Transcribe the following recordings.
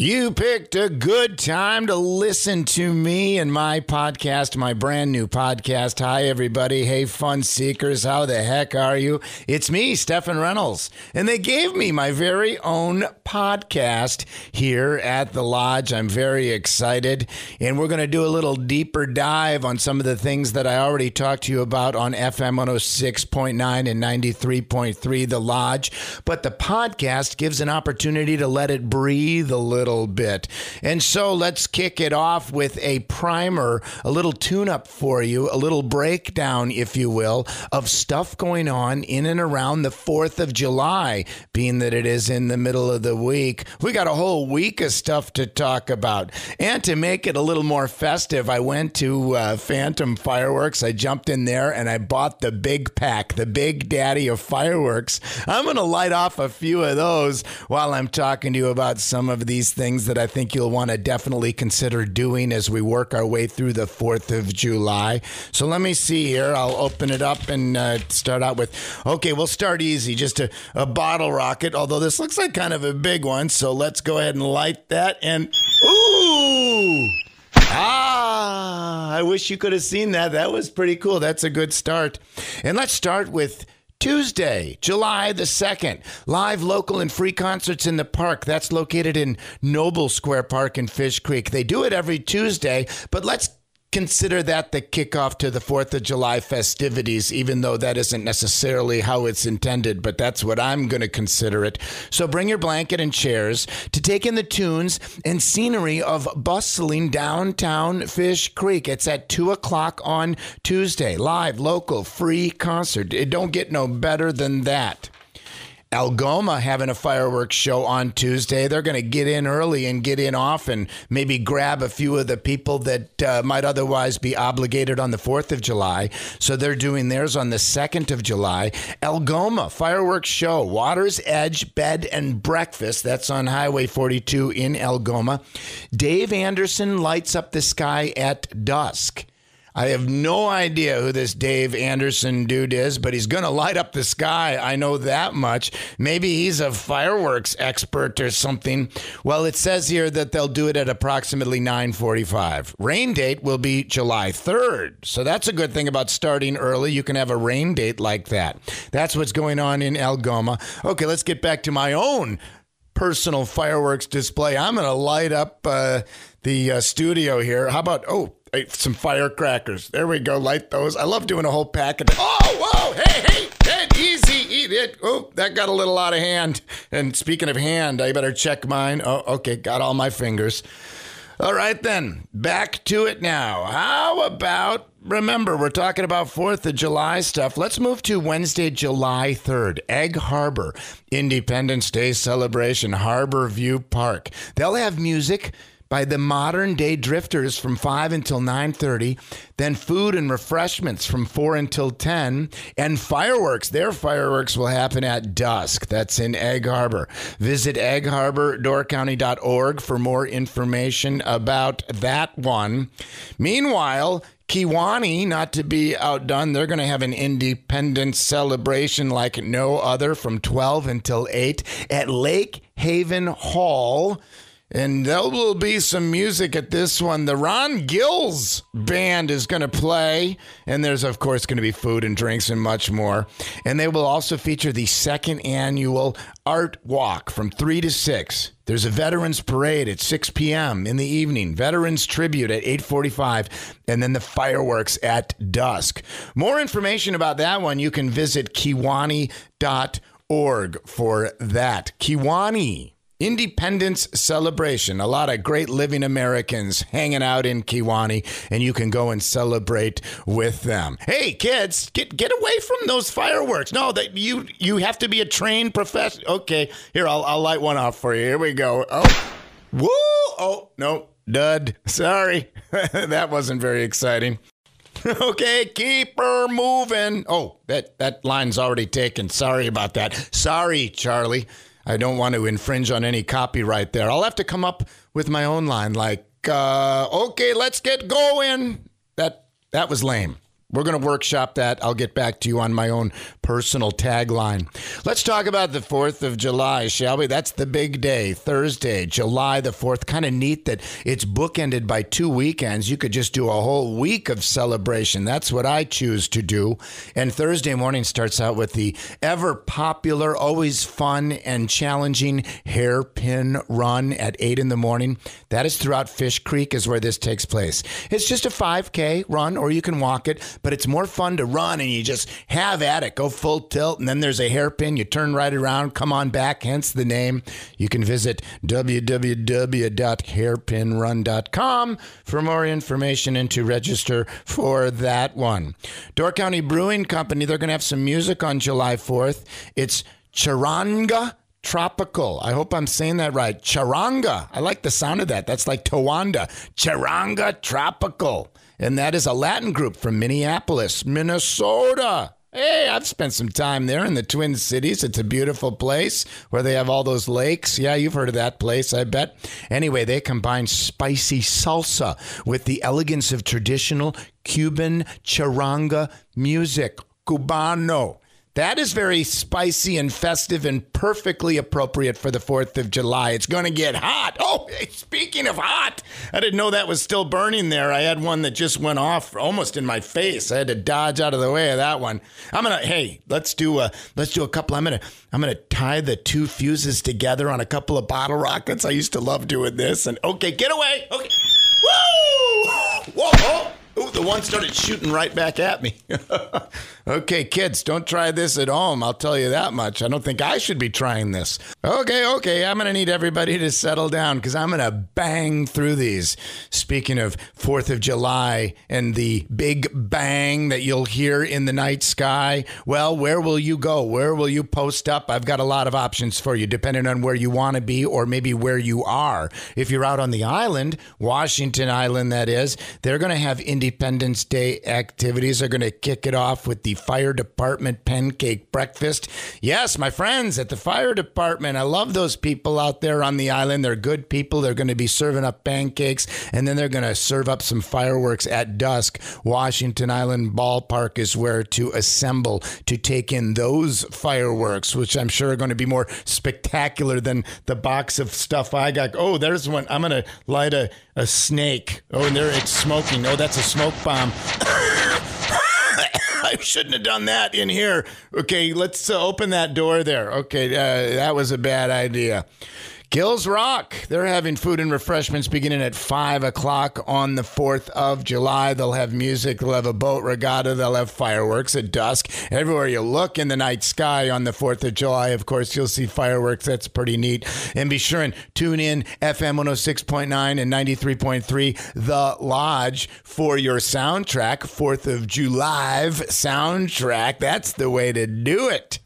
You picked a good time to listen to me and my podcast, my brand new podcast. Hi, everybody. Hey, fun seekers. How the heck are you? It's me, Stefan Reynolds. And they gave me my very own podcast here at the Lodge. I'm very excited. And we're going to do a little deeper dive on some of the things that I already talked to you about on FM 106.9 and 93.3, The Lodge. But the podcast gives an opportunity to let it breathe a little little bit. And so let's kick it off with a primer, a little tune up for you, a little breakdown, if you will, of stuff going on in and around the 4th of July, being that it is in the middle of the week. We got a whole week of stuff to talk about. And to make it a little more festive, I went to uh, Phantom Fireworks. I jumped in there and I bought the big pack, the big daddy of fireworks. I'm going to light off a few of those while I'm talking to you about some of these things that I think you'll want to definitely consider doing as we work our way through the 4th of July. So let me see here. I'll open it up and uh, start out with okay, we'll start easy. Just a, a bottle rocket, although this looks like kind of a big one. So let's go ahead and light that. And ooh! Ah, I wish you could have seen that. That was pretty cool. That's a good start. And let's start with Tuesday, July the 2nd, live local and free concerts in the park. That's located in Noble Square Park in Fish Creek. They do it every Tuesday, but let's consider that the kickoff to the 4th of July festivities, even though that isn't necessarily how it's intended, but that's what I'm going to consider it. So bring your blanket and chairs to take in the tunes and scenery of bustling downtown Fish Creek. It's at 2 o'clock on Tuesday. Live, local, free concert. It don't get no better than that. Algoma having a fireworks show on Tuesday. They're going to get in early and get in often, maybe grab a few of the people that uh, might otherwise be obligated on the 4th of July. So they're doing theirs on the 2nd of July. Algoma fireworks show, Water's Edge Bed and Breakfast. That's on Highway 42 in Algoma. Dave Anderson lights up the sky at dusk. I have no idea who this Dave Anderson dude is, but he's going to light up the sky. I know that much. Maybe he's a fireworks expert or something. Well, it says here that they'll do it at approximately 9:45. Rain date will be July 3rd. So that's a good thing about starting early. You can have a rain date like that. That's what's going on in Algoma. Okay, let's get back to my own personal fireworks display. I'm going to light up uh, the uh, studio here. How about oh, some firecrackers. There we go. Light those. I love doing a whole packet. Oh, whoa. Hey, hey, hey, easy. Eat it. Oh, that got a little out of hand. And speaking of hand, I better check mine. Oh, okay. Got all my fingers. All right, then. Back to it now. How about, remember, we're talking about 4th of July stuff. Let's move to Wednesday, July 3rd. Egg Harbor, Independence Day celebration, Harbor View Park. They'll have music by the modern day drifters from 5 until 9:30, then food and refreshments from 4 until 10, and fireworks. Their fireworks will happen at dusk. That's in Egg Harbor. Visit eggharbor.doorcounty.org for more information about that one. Meanwhile, Kewaunee, not to be outdone, they're going to have an independence celebration like no other from 12 until 8 at Lake Haven Hall. And there will be some music at this one. The Ron Gills band is going to play. And there's, of course, going to be food and drinks and much more. And they will also feature the second annual Art Walk from 3 to 6. There's a Veterans Parade at 6 p.m. in the evening, Veterans Tribute at 8:45, and then the fireworks at dusk. More information about that one, you can visit kewaunee.org for that. Kewaunee Independence celebration. A lot of great living Americans hanging out in Kewaunee, and you can go and celebrate with them. Hey, kids, get get away from those fireworks. No, that you you have to be a trained professional. Okay, here I'll I'll light one off for you. Here we go. Oh, woo! Oh no, dud. Sorry, that wasn't very exciting. okay, keep her moving. Oh, that that line's already taken. Sorry about that. Sorry, Charlie. I don't want to infringe on any copyright there. I'll have to come up with my own line like, uh, okay, let's get going. That that was lame. We're going to workshop that. I'll get back to you on my own personal tagline. Let's talk about the 4th of July, shall we? That's the big day, Thursday, July the 4th. Kind of neat that it's bookended by two weekends. You could just do a whole week of celebration. That's what I choose to do. And Thursday morning starts out with the ever popular, always fun and challenging hairpin run at 8 in the morning. That is throughout Fish Creek, is where this takes place. It's just a 5K run, or you can walk it but it's more fun to run and you just have at it. Go full tilt, and then there's a hairpin. You turn right around, come on back, hence the name. You can visit www.hairpinrun.com for more information and to register for that one. Door County Brewing Company, they're going to have some music on July 4th. It's Charanga Tropical. I hope I'm saying that right. Charanga. I like the sound of that. That's like Towanda. Charanga Tropical and that is a Latin group from Minneapolis, Minnesota. Hey, I've spent some time there in the Twin Cities. It's a beautiful place where they have all those lakes. Yeah, you've heard of that place, I bet. Anyway, they combine spicy salsa with the elegance of traditional Cuban charanga music, cubano. That is very spicy and festive and perfectly appropriate for the 4th of July. It's going to get hot. Oh, speaking of hot, I didn't know that was still burning there. I had one that just went off almost in my face. I had to dodge out of the way of that one. I'm going to hey, let's do a let's do a couple I'm going to I'm going to tie the two fuses together on a couple of bottle rockets. I used to love doing this and okay, get away. Okay. Woo! Whoa! whoa. The one started shooting right back at me. okay, kids, don't try this at home. I'll tell you that much. I don't think I should be trying this. Okay, okay, I'm going to need everybody to settle down because I'm going to bang through these. Speaking of 4th of July and the big bang that you'll hear in the night sky, well, where will you go? Where will you post up? I've got a lot of options for you depending on where you want to be or maybe where you are. If you're out on the island, Washington Island, that is, they're going to have indie Independence Day activities are going to kick it off with the fire department pancake breakfast. Yes, my friends at the fire department, I love those people out there on the island. They're good people. They're going to be serving up pancakes and then they're going to serve up some fireworks at dusk. Washington Island Ballpark is where to assemble to take in those fireworks, which I'm sure are going to be more spectacular than the box of stuff I got. Oh, there's one. I'm going to light a, a snake. Oh, and there it's smoking. Oh, that's a smoke bomb. I shouldn't have done that in here. Okay, let's uh, open that door there. Okay, uh, that was a bad idea. Gills Rock, they're having food and refreshments beginning at 5 o'clock on the 4th of July. They'll have music, they'll have a boat regatta, they'll have fireworks at dusk. Everywhere you look in the night sky on the 4th of July, of course, you'll see fireworks. That's pretty neat. And be sure and tune in FM 106.9 and 93.3, The Lodge, for your soundtrack, 4th of July soundtrack. That's the way to do it.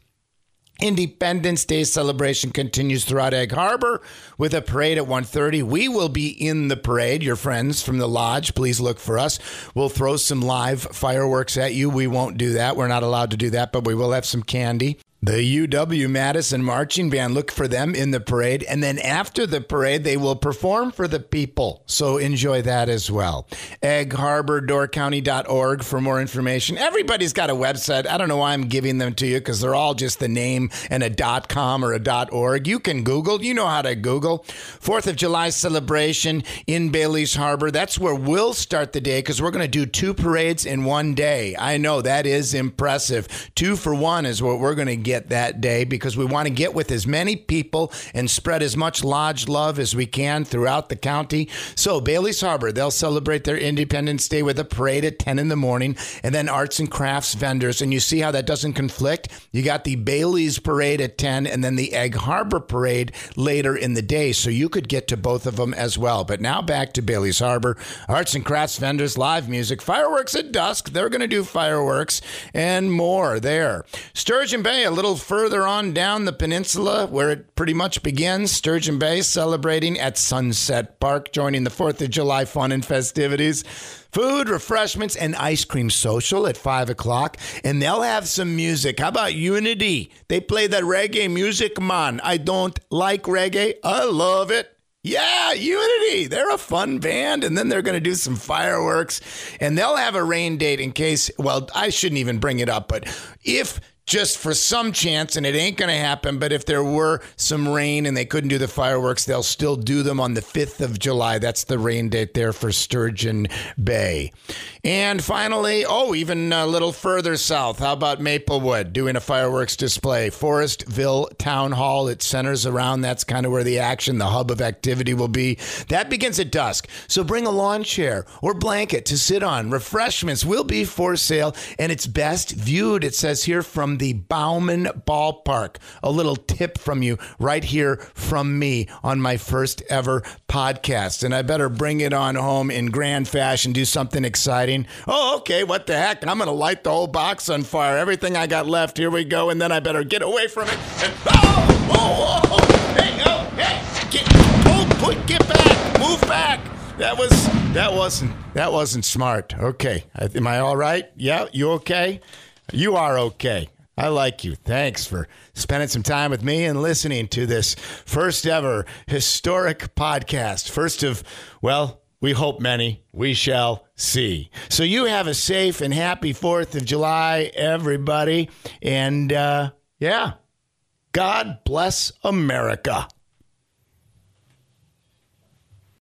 Independence Day celebration continues throughout Egg Harbor with a parade at 1:30. We will be in the parade. Your friends from the lodge, please look for us. We'll throw some live fireworks at you. We won't do that. We're not allowed to do that, but we will have some candy. The UW Madison Marching Band, look for them in the parade. And then after the parade, they will perform for the people. So enjoy that as well. Egg Harbor, doorcounty.org for more information. Everybody's got a website. I don't know why I'm giving them to you because they're all just the name and a dot .com or a dot .org. You can Google. You know how to Google. Fourth of July celebration in Bailey's Harbor. That's where we'll start the day because we're going to do two parades in one day. I know that is impressive. Two for one is what we're going to get get that day because we want to get with as many people and spread as much lodge love as we can throughout the county. So, Bailey's Harbor, they'll celebrate their Independence Day with a parade at 10 in the morning and then arts and crafts vendors. And you see how that doesn't conflict? You got the Bailey's parade at 10 and then the Egg Harbor parade later in the day. So, you could get to both of them as well. But now back to Bailey's Harbor. Arts and crafts vendors, live music, fireworks at dusk. They're going to do fireworks and more there. Sturgeon Bay, a little little further on down the peninsula, where it pretty much begins, Sturgeon Bay celebrating at Sunset Park, joining the 4th of July fun and festivities. Food, refreshments, and ice cream social at 5 o'clock. And they'll have some music. How about Unity? They play that reggae music, man. I don't like reggae. I love it. Yeah, Unity. They're a fun band. And then they're going to do some fireworks. And they'll have a rain date in case, well, I shouldn't even bring it up, but if just for some chance, and it ain't going to happen. But if there were some rain and they couldn't do the fireworks, they'll still do them on the 5th of July. That's the rain date there for Sturgeon Bay. And finally, oh, even a little further south, how about Maplewood doing a fireworks display? Forestville Town Hall, it centers around. That's kind of where the action, the hub of activity will be. That begins at dusk. So bring a lawn chair or blanket to sit on. Refreshments will be for sale, and it's best viewed, it says here, from the Bauman Ballpark. A little tip from you right here from me on my first ever podcast. And I better bring it on home in grand fashion, do something exciting. Oh, okay, what the heck? I'm going to light the whole box on fire. Everything I got left, here we go. And then I better get away from it. And, oh, oh, oh, oh. hey, oh, hey, get, oh, put, get back, move back. That was that wasn't that wasn't smart. Okay, am I all right? Yeah, you okay? You are okay. I like you. Thanks for spending some time with me and listening to this first ever historic podcast. First of, well, we hope many. We shall see. So you have a safe and happy 4th of July, everybody. And uh, yeah, God bless America.